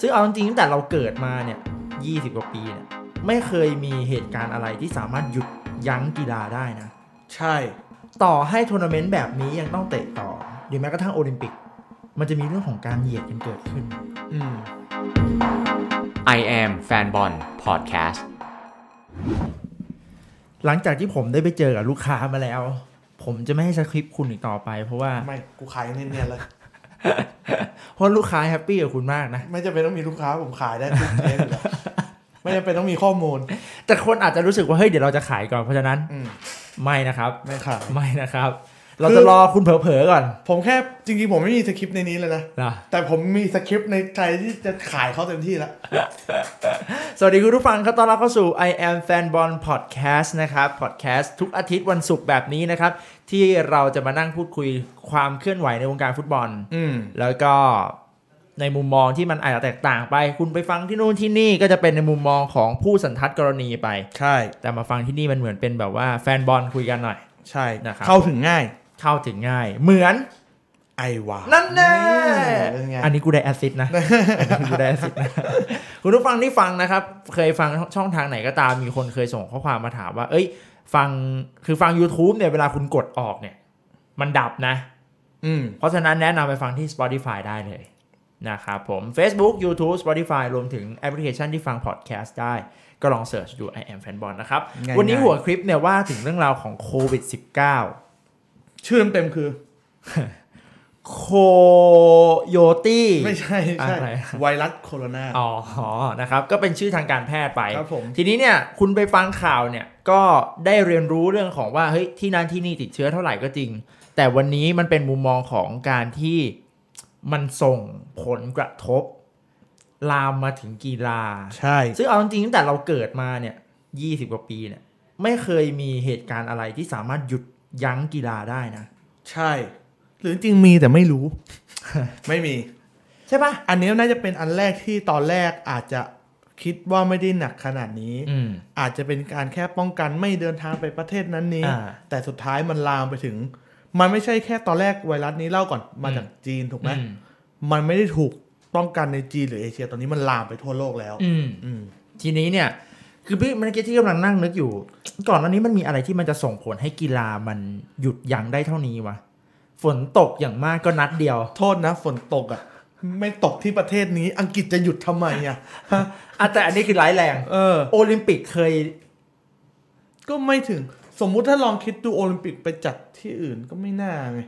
ซึ่งเอาจริงๆตั้งแต่เราเกิดมาเนี่ย 20 กว่าปีเนี่ย ไม่เคยมีเหตุการณ์อะไรที่สามารถหยุดยั้งกีฬาได้นะ ใช่ ต่อให้ทัวร์นาเมนต์แบบนี้ยังต้องเตะต่อหรือแม้กระทั่งโอลิมปิก มันจะมีเรื่องของการเหยียดกันเกิดขึ้น อืม I am แฟนบอล Podcast หลังจากที่ผมได้ไปเจอกับลูกค้ามาแล้ว ผมจะไม่ให้สคริปต์คุณอีกต่อไป เพราะว่า ไม่ กูขายเนียนๆเลย เพราะลูกค้าแฮปปี้กับคุณมากนะ ไม่จำเป็นต้องมีลูกค้าผมขายได้ทุกเทปอยู่แล้วไม่จำเป็นต้องมีข้อมูล แต่คนอาจจะรู้สึกว่าเฮ้ยเดี๋ยวเราจะขายก่อนเพราะฉะนั้นอืมไม่นะครับ ไม่ขายไม่นะครับ เราจะรอคุณเผลอๆก่อน ผมแค่จริงๆผมไม่มีสคริปต์ในนี้เลยนะนะ แต่ผมมีสคริปต์ในใจที่จะขายเขาเต็มที่แล้ว สวัสดีคุณผู้ฟังครับ ต้อนรับเข้าสู่ I am Fanbon Podcast นะครับ Podcast ทุกอาทิตย์วันศุกร์แบบนี้นะครับ ที่เราจะมานั่งพูดคุยความเคลื่อนไหวในวงการฟุตบอลอืมแล้วก็ในมุมมองที่มันอาจจะแตกต่างไป คุณไปฟังที่นู่นที่นี่ก็จะเป็นในมุมมองของผู้สันทัดกรณีไป ใช่ แต่มาฟังที่นี่มันเหมือนเป็นแบบว่าแฟนบอลคุยกันหน่อย ใช่นะครับเข้าถึงง่าย เข้าถึงง่าย เหมือนไอวานั่นแน่เป็นไงอันนี้กูได้ assist นะอันนี้กูได้ assist นะคุณผู้ฟังที่ฟังนะครับ เคยฟังช่องทางไหนก็ตามมีคนเคยส่งข้อความมาถามว่า เอ้ย ฟังคือฟัง YouTube เนี่ยเวลาคุณกดออกเนี่ย มันดับนะ อืมเพราะฉะนั้นแนะนำไปฟังที่ Spotify ได้เลยนะครับผม Facebook YouTube Spotify รวมถึงแอปพลิเคชันที่ฟังพอดแคสต์ได้ ก็ลอง search ดู I am แฟนบอล นะครับง่ายๆวันนี้หัวคลิปเนี่ยว่าถึงเรื่องราวของโควิด -19 ชื่อเต็มๆคือโคโยตี้ไม่ใช่ไม่ใช่อะไรไวรัสโคโรนาอ๋อนะครับ ก็เป็นชื่อทางการแพทย์ไปครับผมทีนี้เนี่ยคุณไปฟังข่าวเนี่ยก็ได้เรียนรู้เรื่องของว่าเฮ้ยที่นั่นที่นี่ติดเชื้อเท่าไหร่ก็จริง แต่วันนี้มันเป็นมุมมองของการที่มันส่งผลกระทบ ลามมาถึงกีฬาใช่ ซึ่งเอาจริงๆตั้งแต่เราเกิดมาเนี่ยยี่สิบกว่าปีเนี่ย ไม่เคยมีเหตุการณ์อะไรที่สามารถหยุด ยั้งกีฬาได้นะ ใช่ หรือจริงมีแต่ไม่รู้ ไม่มี ใช่ปะอันนี้น่าจะเป็นอันแรกที่ตอนแรกอาจจะคิดว่าไม่ได้หนักขนาดนี้อืมอาจจะเป็นการแค่ป้องกันไม่เดินทางไปประเทศนั้นนี้อ่าแต่สุดท้ายมันลามไปถึง มันไม่ใช่แค่ตอนแรกไวรัสนี้เล่าก่อนมาอืมจากจีนถูกไหมอืมมันไม่ได้ถูกป้องกันในจีนหรือเอเชีย ตอนนี้มันลามไปทั่วโลกแล้ว อืมอืมทีนี้เนี่ย คือพี่เมื่อกี้ที่กำลังนั่งนึกอยู่ ก่อนหน้านี้มันมีอะไรที่มันจะส่งผลให้กีฬามันหยุดยั้งได้เท่านี้วะฝนตกอย่างมากก็นัดเดียว โทษนะ ฝนตกอะ ไม่ตกที่ประเทศนี้ อังกฤษจะหยุดทำไมอะอะแต่อันนี้คือร้ายแรงเออโอลิมปิกเคย ก็ไม่ถึง สมมุติถ้าลองคิดดูโอลิมปิกไปจัดที่อื่นก็ไม่น่าไง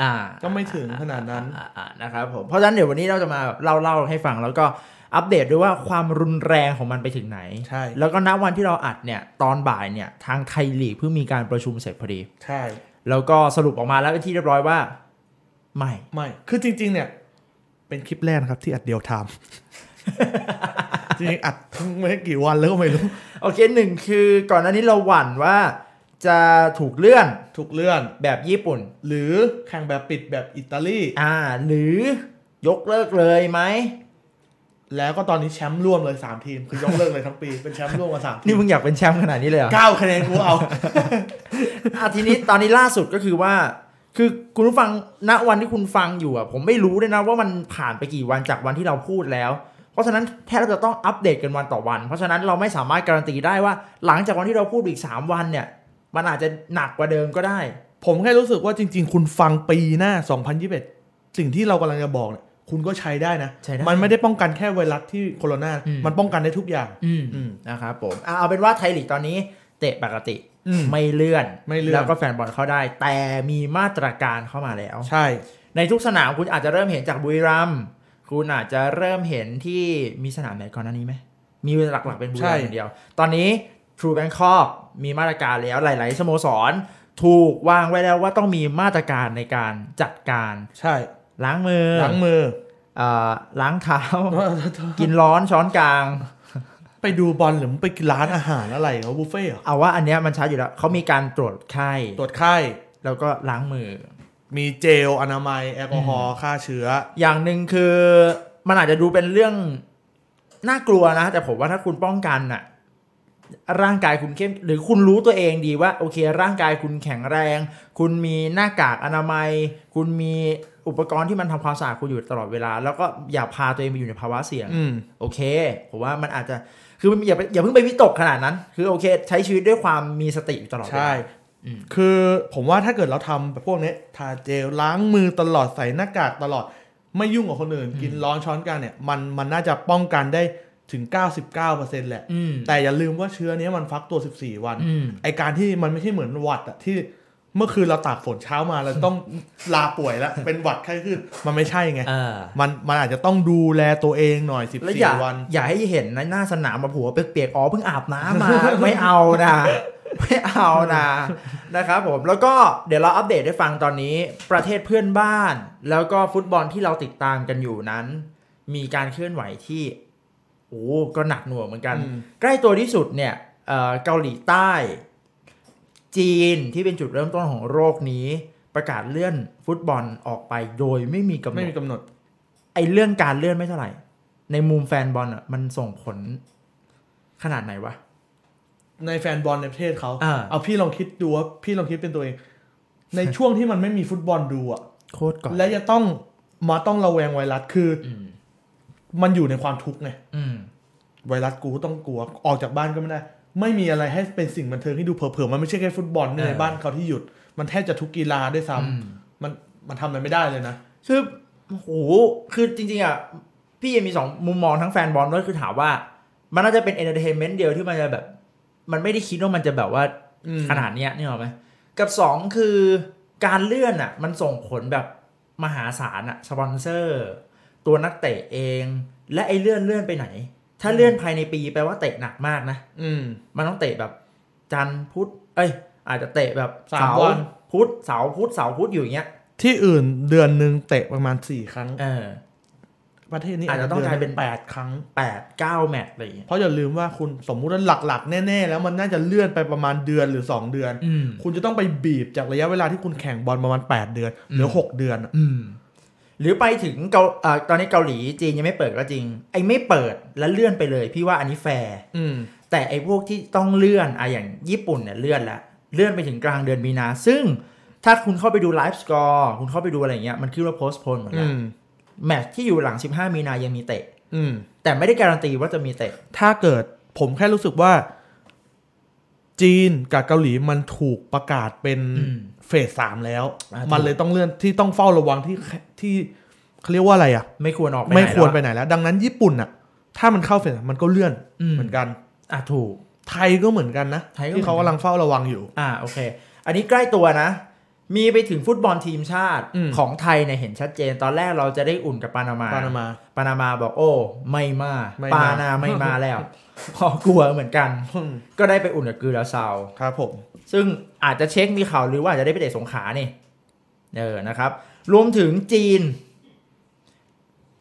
อ่า ก็ไม่ถึงขนาดนั้นอ่าอ่านะครับผมเพราะฉะนั้นเดี๋ยววันนี้เราจะมาเล่าเล่าให้ฟังแล้วก็ อัปเดตด้วยว่าความรุนแรงของมันไปถึงไหน ใช่ แล้วก็ณวันที่เราอัดเนี่ยตอนบ่ายเนี่ยทางไทยลีกเพิ่งมีการประชุมเสร็จพอดี ใช่ แล้วก็สรุปออกมาแล้วเป็นที่เรียบร้อยว่า ไม่ ไม่ คือจริง ๆ เนี่ย เป็นคลิปแรกนะครับที่อัดเดียวไทม์จริงๆอัดทั้งไม่กี่วันแล้วก็ไม่รู้ โอเคหนึ่งคือก่อนหน้านี้เราหวั่นว่าจะถูกเลื่อน ถูกเลื่อนแบบญี่ปุ่น หรือแข่งแบบปิดแบบอิตาลี อ่า หรือยกเลิกเลยไหม แล้วก็ตอนนี้แชมป์ร่วมเลย3ทีม คือยกเลิกเลยทั้งปี เป็นแชมป์ร่วมกันสามทีนี่มมึงอยากเป็นแชมป์ขนาดนี้เลยเหรอเก้าคะแนนกูเอาอะทีนี้ตอนนี้ล่าสุดก็คือว่า คือคุณผู้ฟังณวันที่คุณฟังอยู่อะ ผมไม่รู้เลยนะว่ามันผ่านไปกี่วันจากวันที่เราพูดแล้ว เพราะฉะนั้นแทบจะต้องอัปเดตกันวันต่อวัน เพราะฉะนั้นเราไม่สามารถการันตีได้ว่า หลังจากวันที่เราพูดอีก 3 วันเนี่ย มันอาจจะหนักกว่าเดิมก็ได้ ผมแค่รู้สึกว่าจริง ๆ คุณฟังปีหน้า 2021 สิ่งที่เรากำลังจะบอกเนี่ย คุณก็ใช้ได้นะใช้ได้มันไม่ได้ป้องกันแค่ไวรัสที่โคโรนาอืมมันป้องกันได้ทุกอย่างอืมอืมนะครับผมอะเอาเป็นว่าไทยลีกตอนนี้เตะปกติอืมไม่เลื่อนไม่เลื่อนแล้วก็แฟนบอลเข้าได้ แต่มีมาตรการเข้ามาแล้ว ใช่ ในทุกสนามคุณอาจจะเริ่มเห็นจากบุรีรัมย์คุณอาจจะเริ่มเห็นที่มีสนามไหนก่อนหน้านี้ไหมมีหลักๆเป็นบุรีรัมย์อย่างเดียว ตอนนี้ True Bangkok มีมาตรการแล้วหลาย ๆสโมสร ถูกวางไว้แล้วว่าต้องมีมาตรการในการจัดการ ใช่ ล้างมือล้างมือเอ่อล้างเท้า กินร้อนช้อนกลาง ไปดูบอลหรือมึงไปกินร้านอาหารอะไรเขาบุฟเฟ่ต์เหรอเอาว่าอันเนี้ยมันชัดอยู่แล้วเขามีการตรวจไข้ตรวจไข้แล้วก็ล้างมือ มีเจลอนามัยแอลกอฮอล์ฆ่าเชื้อ อย่างหนึ่งคือมันอาจจะดูเป็นเรื่องน่ากลัวนะ แต่ผมว่าถ้าคุณป้องกันน่ะร่างกายคุณเข้มหรือคุณรู้ตัวเองดีว่า โอเค ร่างกายคุณแข็งแรง คุณมีหน้ากากอนามัย คุณมี อุปกรณ์ที่มันทำความสะอาดคุณอยู่ตลอดเวลา แล้วก็อย่าพาตัวเองไปอยู่ในภาวะเสี่ยงอืมโอเคผมว่ามันอาจจะคือมันอย่าไปอย่าเพิ่งไปวิตกขนาดนั้น คือโอเค ใช้ชีวิตด้วยความมีสติอยู่ตลอดเวลาใช่อืมคือผมว่าถ้าเกิดเราทำแบบพวกนี้ทาเจลล้างมือตลอดใส่หน้ากากตลอดไม่ยุ่งกับคนอื่น กินร้อนช้อนกันเนี่ยมันมันน่าจะป้องกันได้ถึง 99%แหละอืมแต่อย่าลืมว่าเชื้อเนี้ยมันฟักตัว 14 วันอืมไอการที่มันไม่ใช่เหมือนหวัดอะที่ เมื่อคืนเราตากฝนเช้ามาเราต้องลาป่วยแล้ว เป็นหวัดไข้ขึ้น มันไม่ใช่ไงเออมันมันอาจจะต้องดูแลตัวเองหน่อยแล้วอย่า14วัน อย่าให้เห็นในหน้าสนามมาผัวเปียกๆอ๋อเพิ่งอาบน้ำมาไม่เอานะไม่เอานะนะครับผมแล้วก็เดี๋ยวเราอัปเดตให้ฟังตอนนี้ ประเทศเพื่อนบ้าน แล้วก็ฟุตบอลที่เราติดตามกันอยู่นั้น มีการเคลื่อนไหวที่โอ้ก็หนักหน่วงเหมือนกันอืมใกล้ตัวที่สุดเนี่ยเอ่อเกาหลีใต้ จีนที่เป็นจุดเริ่มต้นของโรคนี้ ประกาศเลื่อนฟุตบอลออกไปโดยไม่มีกำหนไม่ดมีกำหนด ไอ้เรื่องการเลื่อนไม่เท่าไหร่ ในมุมแฟนบอลอะมันส่งผลขนาดไหนวะในแฟนบอลในประเทศเขาอ่าเอาพี่ลองคิดดูว่าพี่ลองคิดเป็นตัวเอง ในช่วงที่มันไม่มีฟุตบอลดูอะโคตรก่อนและจะต้องมาต้องระแวงไวรัสคืออืมมันอยู่ในความทุกข์ไงอืมไวรัสกูก็ต้องกลัวออกจากบ้านก็ไม่ได้ ไม่มีอะไรให้เป็นสิ่งบันเทิงให้ดูเผลอๆมันไม่ใช่แค่ฟุตบอลในบ้านเขาที่หยุด มันแทบจะทุกกีฬาด้วยซ้ำอืมมันมันทำอะไรไม่ได้เลยนะคือโอ้โหคือจริงๆอะพี่ยังมีสองมุมมองทั้งแฟนบอลด้วยคือถามว่า มันน่าจะเป็น entertainment เดียวที่มันจะแบบ มันไม่ได้คิดว่ามันจะแบบว่าอืมขนาดเนี้ยนี่หรอกไหมกับสองคือการเลื่อนอะ มันส่งผลแบบมหาศาลอะสปอนเซอร์ ตัวนักเตะเอง และไอ้เลื่อนเลื่อนไปไหน ถ้าเลื่อนภายในปีแปลว่าเตะหนักมากนะ อืม มันต้องเตะแบบ จันทร์พุธ เอ้ย อาจจะเตะแบบสามเสาร์วันพุธเสาร์พุธเสาร์พุธอยู่อย่างเงี้ย ที่อื่นเดือนหนึ่งเตะประมาณสี่ครั้ง เออ ประเทศนี้อาจจะต้องกลายเป็นแปดครั้งแปดเก้าแมตช์อะไรอย่างเงี้ยเพราะอย่าลืมว่าคุณสมมุติว่าหลักๆ แน่ๆ แล้วมันน่าจะเลื่อนไปประมาณเดือนหรือ2เดือนอืมคุณจะต้องไปบีบจากระยะเวลาที่คุณแข่งบอลประมาณ8เดือนเหลือ6เดือนอะอืม หรือไปถึงเกาอ่าตอนนี้เกาหลีจีนยังไม่เปิดก็จริง ไอ้ไม่เปิดแล้วเลื่อนไปเลย พี่ว่าอันนี้แฟร์อืมแต่ไอ้พวกที่ต้องเลื่อนอะอย่างญี่ปุ่นเนี่ยเลื่อนแล้วเลื่อนไปถึงกลางเดือนมีนา ซึ่งถ้าคุณเข้าไปดู live score คุณเข้าไปดูอะไรอย่างเงี้ยมันขึ้นว่า postpone หมดอืมแล้วแมตช์ที่อยู่หลัง 15 มีนายังมีเตะอืมแต่ไม่ได้การันตีว่าจะมีเตะ ถ้าเกิดผมแค่รู้สึกว่า จีนกับเกาหลีมันถูกประกาศเป็นอืมเฟสสามแล้วอ่าถูกมันเลยต้องเลื่อนที่ต้องเฝ้าระวังที่ที่เขาเรียกว่าอะไรอะ ไม่ควรออกไปไม่หนควรแล้ไปไหนแล้ว ดังนั้นญี่ปุ่นอะ ถ้ามันเข้าเฟสมันก็เลื่อนอืมเหมือนกัน อะถูก ไทยก็เหมือนกันนะไทยก็ที่เขาเหมือนกันกำลังเฝ้าระวังอยู่ อ่าโอเค อันนี้ใกล้ตัวนะ มีไปถึงฟุตบอลทีมชาติอืมของไทยเนี่ยเห็นชัดเจน ตอนแรกเราจะได้อุ่นกับปานามาปานามาปานามาบอกโอ้ ไม่มาไม่มาปานาไม่มาแล้ว พอกลัวเหมือนกันอืมก็ได้ไปอุ่นกับกือราเซาครับผม ซึ่งอาจจะเช็คมีข่าวหรือว่าอาจจะได้ไปเตะสงขลานี่เออนะครับ รวมถึงจีน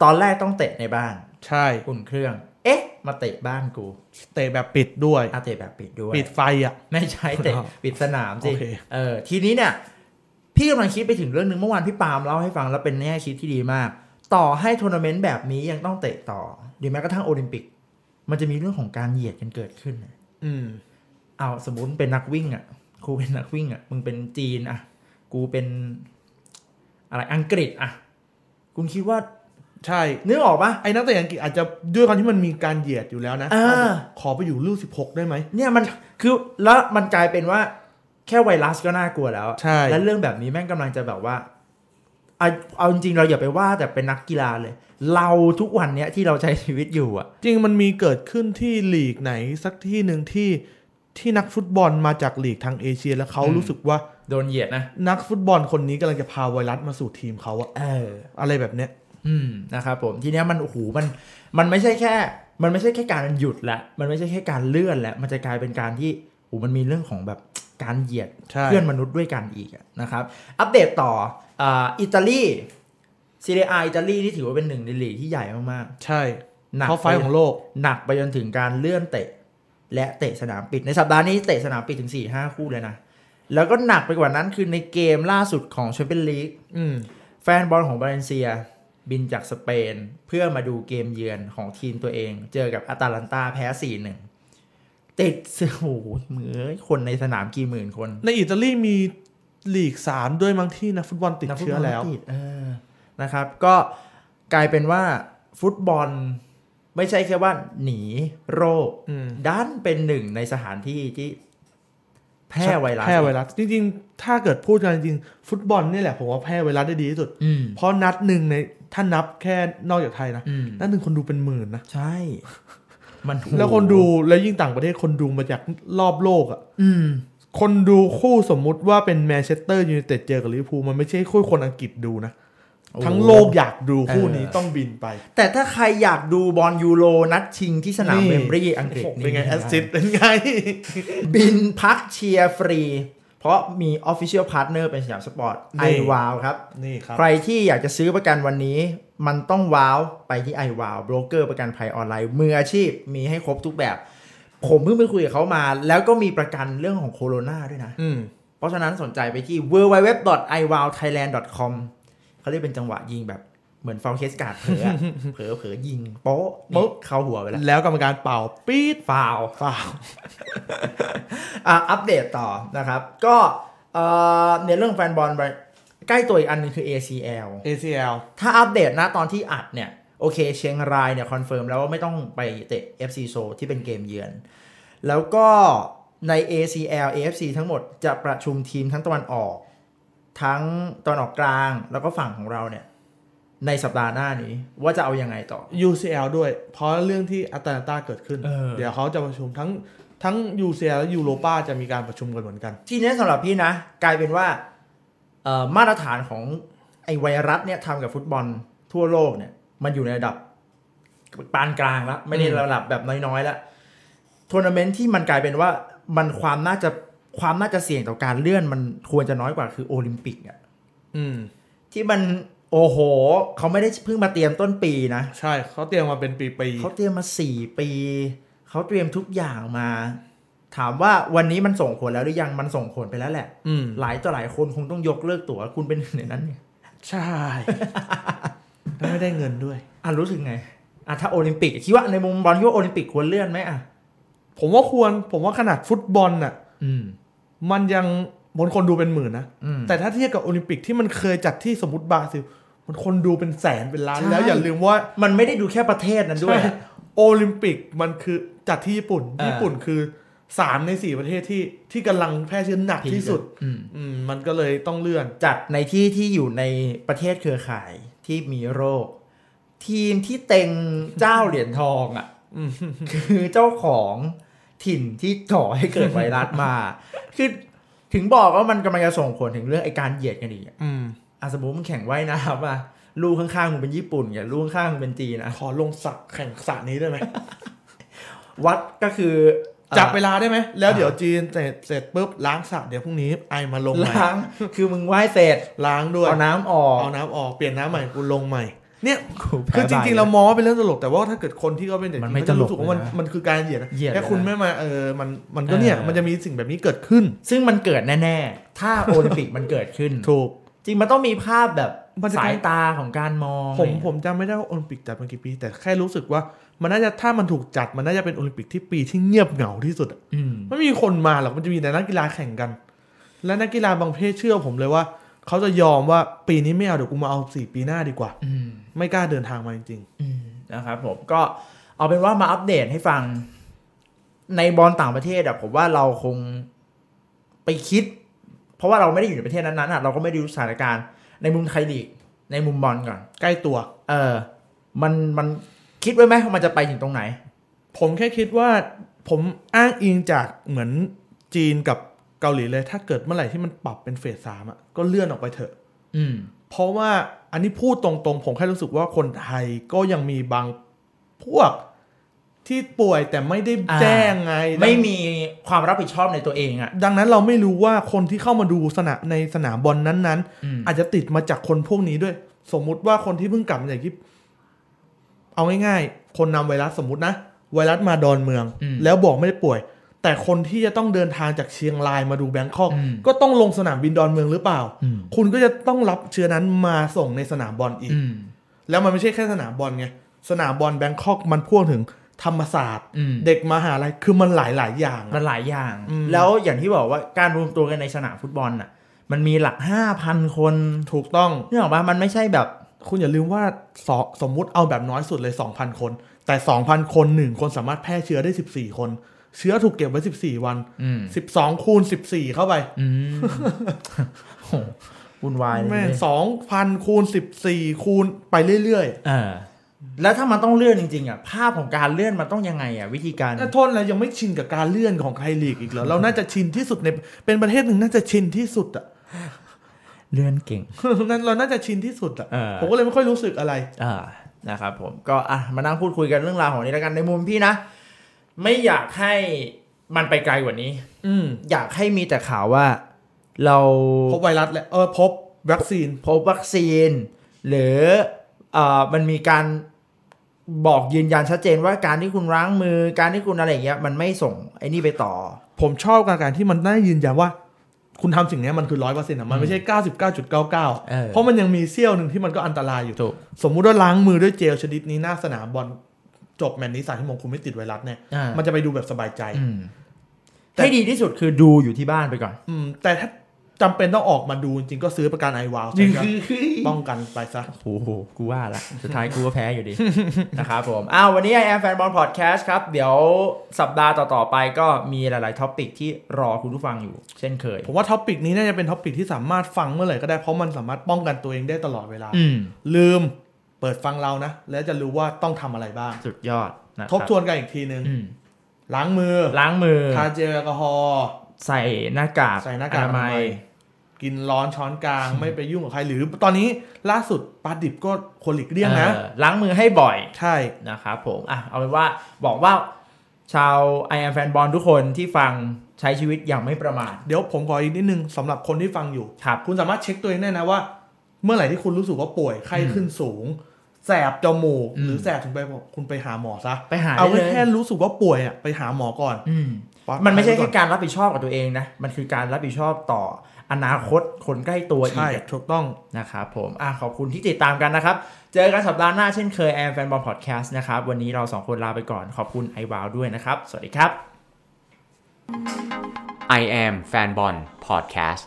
ตอนแรกต้องเตะในบ้าน ใช่อุ่นเครื่อง เอ๊ะ มาเตะบ้านกู เตะแบบปิดด้วยอาเตะแบบปิดด้วย ปิดไฟอะ ไม่ใช่เตะอ้าวปิดสนามสิโอเคเออทีนี้เนี่ย พี่กำลังคิดไปถึงเรื่องหนึ่งเมื่อวานพี่ปาล์มเล่าให้ฟังแล้วเป็นแง่คิดที่ดีมาก ต่อให้ทัวร์นาเมนต์แบบนี้ยังต้องเตะต่อหรือแม้กระทั่งโอลิมปิก มันจะมีเรื่องของการเหยียดกันเกิดขึ้นน่ะอืมเอาสมมติเป็นนักวิ่งอะกูเป็นนักวิ่งอะมึงเป็นจีนอะ กูเป็น อะไรอังกฤษอะ คุณคิดว่าใช่นึกออกปะไอ้นักเตะอังกฤษอาจจะด้วยความที่มันมีการเหยียดอยู่แล้วนะอ่าขอไปอยู่รุ่นสิบหกได้ไหมเนี่ยมันคือแล้วมันกลายเป็นว่า แค่ไวรัสก็น่ากลัวแล้วใช่และเรื่องแบบนี้แม่งกำลังจะแบบว่า เอาเอาจริงๆเราอย่าไปว่าแต่เป็นนักกีฬาเลย เราทุกวันเนี้ยที่เราใช้ชีวิตอยู่อะ จริงมันมีเกิดขึ้นที่ลีกไหนสักที่หนึ่งที่ที่นักฟุตบอลมาจากลีกทางเอเชียแล้วเขาอืมรู้สึกว่าโดนเหยียดนะ นักฟุตบอลคนนี้กำลังจะพาไวรัสมาสู่ทีมเขาอะเออ อะไรแบบเนี้ย อืมนะครับผมทีเนี้ยมันโอ้โหมันมันไม่ใช่แค่ มันไม่ใช่แค่การหยุดละมันไม่ใช่แค่การเลื่อนแล้วมันจะกลายเป็นการที่โอ้โหมันมีเรื่องของแบบการเหยียดใช่เพื่อนมนุษย์ด้วยกันอีกอะนะครับ อัปเดตต่อ อ่าอิตาลีเซเรียอาอิตาลีที่ถือว่าเป็นหนึ่งในลีกที่ใหญ่มากใช่ๆหนักเขาไฟท์ของโลก หนักไปจนถึงการเลื่อนเตะ และเตะสนามปิด ในสัปดาห์นี้เตะสนามปิดถึงสี่ห้าคู่เลยนะ แล้วก็หนักไปกว่านั้นคือในเกมล่าสุดของแชมเปี้ยนลีกอืมแฟนบอลของบาเลนเซีย บินจากสเปน เพื่อมาดูเกมเยือนของทีมตัวเอง เจอกับอาตาลันตาแพ้4-1ติดเสื้อโอ้โหเหมือนคนในสนามกี่หมื่นคน ในอิตาลีมี ลีกสามด้วยมั้งที่นักฟุตบอลติดนักฟุตเชื้บอลแล้วติดเออนะครับ ก็กลายเป็นว่าฟุตบอลไม่ใช่แค่ว่าหนีโรคอืมด้านเป็นหนึ่งในสถานที่ที่แพร่ไวรัสแพร่ไวรัสจริงๆ ถ้าเกิดพูดกันจริงๆฟุตบอลนี่แหละผมว่าแพร่ไวรัสได้ดีที่สุดอืมเพราะนัดหนึ่งในถ้านับแค่นอกจากไทยนะอืมนัดหนึ่งคนดูเป็นหมื่นนะ ใช่ มันแล้วคนดูแล้วยิ่งต่างประเทศคนดูมาจากรอบโลกอะอืม คนดูคู่สมมุติว่าเป็นแมนเชสเตอร์ยูไนเต็ดเจอกับลิเวอร์พูลมันไม่ใช่คู่คนอังกฤษดูนะ ทั้งโลกอยากดูคู่นี้เออต้องบินไป แต่ถ้าใครอยากดูบอลยูโรนัดชิงที่สนามนี่ เวมบลีย์อังกฤษโอ้โหเป็นไงนี่ assist เป็นไง บินพักเชียร์ฟรี เพราะมี Official Partner เป็นสยามสปอร์ตไอนี่วาวครับ นี่ครับ ใครที่อยากจะซื้อประกันวันนี้ มันต้องว้าวไปที่ไอวาวโบรกเกอร์ประกันภัยออนไลน์มืออาชีพมีให้ครบทุกแบบ ผมเพิ่งไปคุยกับเขามา แล้วก็มีประกันเรื่องของโคโรนาด้วยนะอืมเพราะฉะนั้นสนใจไปที่ www.iwowthailand.com เขาเรียกเป็นจังหวะยิงแบบเหมือนฟาวเคสการ์ดเผลออะเผลอเผลอยิงโป๊ะโป๊ะเข้าหัวไปแล้ว แล้วกรรมการเป่าปี๊ดฟาวฝ่าวอะอัปเดตต่อนะครับ ก็เอ่อในเรื่องแฟนบอลไปใกล้ตัวอีกอันหนึงคือ ACL ACL ถ้าอัปเดตนะตอนที่อัดเนี่ย โอเค เชียงรายเนี่ย confirm แล้วว่าไม่ต้องไปเตะ FC Seoul ที่เป็นเกมเยือน แล้วก็ใน ACL AFC ทั้งหมดจะประชุมทีมทั้งตะวันออก ทั้งตะวันออกกลางแล้วก็ฝั่งของเราเนี่ย ในสัปดาห์หน้านี้ว่าจะเอายังไงต่อ UCL ด้วย เพราะเรื่องที่อตาลันตาเกิดขึ้นเออเดี๋ยวเขาจะประชุมทั้งทั้ง UCL และยูโรป้าจะมีการประชุมกันเหมือนกัน ทีนี้สำหรับพี่นะ กลายเป็นว่าเอ่อมาตรฐานของไอไวรัสเนี่ยทำกับฟุตบอลทั่วโลกเนี่ย มันอยู่ในระดับปานกลางแล้วไม่ได้อืมระดับแบบน้อยๆแล้วทัวร์นาเมนต์ที่มันกลายเป็นว่ามันความน่าจะความน่าจะเสี่ยงต่อการเลื่อนมันควรจะน้อยกว่าคือโอลิมปิกอะอืมที่มันโอ้โห เขาไม่ได้เพิ่งมาเตรียมต้นปีนะ ใช่เขาเตรียมมาเป็นปีเขาเตรียมมาสี่ปี เขาเตรียมทุกอย่างมา ถามว่าวันนี้มันส่งผลแล้วหรือยังมันส่งผลไปแล้วแหละๆอืมหลายต่อหลายคนคงต้องยกเลิกตั๋วคุณเป็นหนึ่งในนั้นเนี่ยใช่ แล้วไม่ได้เงินด้วยอะรู้สึกไงอะถ้าโอลิมปิกคิดว่าในมุมบอลคิดว่าโอลิมปิกควรเลื่อนไหมอะผมว่าควร ผมว่าขนาดฟุตบอลน่ะอืมมันยังบนคนดูเป็นหมื่นนะอืมแต่ถ้าเทียบกับโอลิมปิกที่มันเคยจัดที่สมมติบราซิลมันคนดูเป็นแสนเป็นล้านใช่แล้วอย่าลืมว่ามันไม่ได้ดูแค่ประเทศนั้นด้วยใช่โอลิมปิกมันคือจัดที่ญี่ปุ่นอ่าญี่ปุ่นคือสามในสี่ประเทศที่ที่กำลังแพร่เชื้อหนักที่สุด อืมอืมมันก็เลยต้องเลื่อนจัดในที่ที่อยู่ในประเทศเครือข่าย ที่มีโรค ทีมที่เต็งเจ้าเหรียญทองอะอืมคือเจ้าของถิ่นที่ก่อให้เกิดไวรัสมา คือถึงบอกว่ามันกำลังจะส่งผลถึงเรื่องไอการเหยียดกันอีกอะอืมอะสมมติมึงแข่งว่ายน้ำอะลูกข้างๆมึงเป็นญี่ปุ่นอย่าลูกข้างๆมึงเป็นจีนนะขอลงสระแข่งสระนี้ได้ไหมวัดก็คือ จับเวลาได้ไหม แล้วอ่าเดี๋ยวจีนเสร็จเสร็จปุ๊บล้างสระเดี๋ยวพรุ่งนี้ไอมาลงใหม่ล้าง คือมึงว่ายเสร็จล้างด้วยเอาน้ำออกเอาน้ำออกเปลี่ยนน้ำใหม่กูลงใหม่เนี่ยกูแพ้คือจริงๆบ่ยเรามองว่าเป็นเรื่องตลกแต่ว่าถ้าเกิดคนที่เขาเป็นเด็กมันไม่เขาจะรู้สึกตลกว่ามันเลยนะมันคือการเหยียดนะเหยียดแค่เลยนะคุณไม่มาเออมันมันก็เนี่ยเออมันจะมีสิ่งแบบนี้เกิดขึ้น ซึ่งมันเกิดแน่ๆ ถ้าโอลิมปิกมันเกิดขึ้นถูก จริงมันต้องมีภาพแบบ มันจะสายตาของการมอง ผมอะไรผมจำไม่ได้ว่าโอลิมปิกจัดมากี่ปี แต่แค่รู้สึกว่า มันน่าจะถ้ามันถูกจัดมันน่าจะเป็นโอลิมปิกที่ปีที่เงียบเหงาที่สุดอะอืมไม่มีคนมาหรอกมันจะมีแต่นักกีฬาแข่งกัน และนักกีฬาบางประเภทเชื่อผมเลยว่า เขาจะยอมว่าปีนี้ไม่เอาเดี๋ยวกูมาเอาสี่ปีหน้าดีกว่าอืมไม่กล้าเดินทางมาจริงอืมนะครับผมก็เอาเป็นว่ามาอัปเดตให้ฟัง ในบอลต่างประเทศอะผมว่าเราคงไปคิด เพราะว่าเราไม่ได้อยู่ในประเทศนั้นๆอะเราก็ไม่ได้รู้สถานการณ์ ในมุมไทยลีกในมุมบอลก่อนๆใกล้ตัว เออ มันมันคิดไว้ไหมว่ามันจะไปถึงตรงไหน ผมแค่คิดว่าผมอ้างอิงจากเหมือนจีนกับเกาหลีเลย ถ้าเกิดเมื่อไหร่ที่มันปรับเป็นเฟสสามอะก็เลื่อนออกไปเถอะ อืม เพราะว่าอันนี้พูดตรงๆ ผมแค่รู้สึกว่าคนไทยก็ยังมีบางพวก ที่ป่วยแต่ไม่ได้อ่าแจ้งไง ไม่มีความรับผิดชอบในตัวเองอะดังนั้นเราไม่รู้ว่าคนที่เข้ามาดูสนามในสนามบอลนั้นอืมๆอาจจะติดมาจากคนพวกนี้ด้วย สมมุติว่าคนที่เพิ่งกลับมาจากที่เอาง่ายๆ คนนำไวรัสสมมตินะ ไวรัสมาดอนเมืองอืมแล้วบอกไม่ได้ป่วย แต่คนที่จะต้องเดินทางจากเชียงรายมาดูแบงคอกอืมก็ต้องลงสนามบินดอนเมืองหรือเปล่าอืมคุณก็จะต้องรับเชื้อนั้นมาส่งในสนามบอลอีกอืมแล้วมันไม่ใช่แค่สนามบอลไง สนามบอลแบงคอกมันพ่วงถึง ธรรมศาสตร์อืมเด็กมหาลัยคือมันหลายหลายๆอย่างอะมันหลายอย่างอืมแล้วอย่างที่บอกว่าการรวมตัวกันในสนามฟุตบอลน่ะ มันมีหลักห้าพันคนถูกต้องนี่ออกปะมันไม่ใช่แบบ คุณอย่าลืมว่าสอสมมุติเอาแบบน้อยสุดเลย 2,000 คน แต่ 2,000 คนหนึ่งคนสามารถแพร่เชื้อได้ 14 คน เชื้อถูกเก็บไว้ 14 วันอืม12 คูณ 14 เข้าไปอืมโหวุ่นวายเลยแม่เนี่ยสองพันคูณ 14 คูณไปเรื่อยเออ แล้วถ้ามันต้องเลื่อนจริงๆอะภาพของการเลื่อนมันต้องยังไงอะวิธีการๆน่าโทษอะไรยังไม่ชินกับการเลื่อนของไทยลีกอีกเหรอเราน่าจะชินที่สุดในเป็นประเทศหนึ่งน่าจะชินที่สุดอะเลื่อนเก่งนั่นเราน่าจะชินที่สุดอะเออผมก็เลยไม่ค่อยรู้สึกอะไรอ่านะครับผมก็อะมานั่งพูดคุยกันเรื่องราวของนี้แล้วกันในมุมพี่นะ ไม่อยากให้มันไปไกลกว่านี้ อืมอยากให้มีแต่ข่าวว่า เราพบไวรัสแล้วเออพบวัคซีน พบวัคซีน หรือเอ่อมันมีการ บอกยืนยันชัดเจนว่าการที่คุณล้างมือ การที่คุณอะไรอย่างเงี้ยมันไม่ส่งไอ้นี่ไปต่อ ผมชอบการที่มันได้ยืนยันว่า คุณทำสิ่งนี้มันคือร้อยเปอร์เซ็นต์อะมันไม่ใช่เก้าสิบเก้าจุดเก้าเก้าเออเพราะมันยังมีเสี้ยวหนึ่งที่มันก็อันตรายอยู่ถูกสมมุติว่าล้างมือด้วยเจลชนิดนี้หน้าสนามบอลจบแมตช์นี้สามชั่วโมงคุณไม่ติดไวรัสเนี่ยอ่ามันจะไปดูแบบสบายใจอืมแต่ให้ดีที่สุดคือดูอยู่ที่บ้านไปก่อน อืมแต่ถ้า จำเป็นต้องออกมาดูจริงๆก็ซื้อประกันไอวาลป้องกันไปซะโอ้โหกูว่าละสุดท้ายกูก็แพ้อยู่ดีนะครับผมอ้าววันนี้ I am Fan Ball Podcast ครับ เดี๋ยวสัปดาห์ต่อ ๆ ไปก็มีหลาย ๆ topic ที่รอคุณผู้ฟังอยู่ เช่นเคย ผมว่า topic นี้น่าจะเป็น topic ที่สามารถฟังเมื่อไหร่ก็ได้เพราะมันสามารถป้องกันตัวเองได้ตลอดเวลาอืมลืมเปิดฟังเรานะ แล้วจะรู้ว่าต้องทำอะไรบ้างสุดยอดนะคทรับบทวนกันอีกทีนึงอืมล้างมือล้างมือทาเจลแอลกอฮอล์ใส่หน้ากากใส่หน้ากากออนามัย กินร้อนช้อนกลางไม่ไปยุ่งกับใคร หรือตอนนี้ล่าสุดปลาดิบก็คนหลีกเลี่ยงนะเออล้างมือให้บ่อยใช่นะครับผมอะเอาเป็นว่าบอกว่าชาว I am Fan Ball ทุกคนที่ฟังใช้ชีวิตอย่างไม่ประมาทเดี๋ยวผมขออีกนิดนึงสำหรับคนที่ฟังอยู่ครับคุณสามารถเช็คตัวเองได้นะว่า เมื่อไหร่ที่คุณรู้สึกว่าป่วยไข้ขึ้นสูง แสบจมูกอืมหรือแสบถึงไปบอกคุณไปหาหมอซะไปหาเอาได้เลยแค่รู้สึกว่าป่วยอะไปหาหมอก่อน อืมมันไม่ใช่แค่การรับผิดชอบกับตัวเองนะมันคือการรับผิดชอบต่อ อนาคตคนใกล้ตัวอีใช่กอะถูกต้องนะครับผมอะขอบคุณที่ติดตามกันนะครับ เจอกันสัปดาห์หน้าเช่นเคยแอมแฟนบอลพอดแคสต์นะครับ วันนี้เราสองคนลาไปก่อนขอบคุณไอวาวด้วยนะครับ สวัสดีครับ I am Fanbon Podcast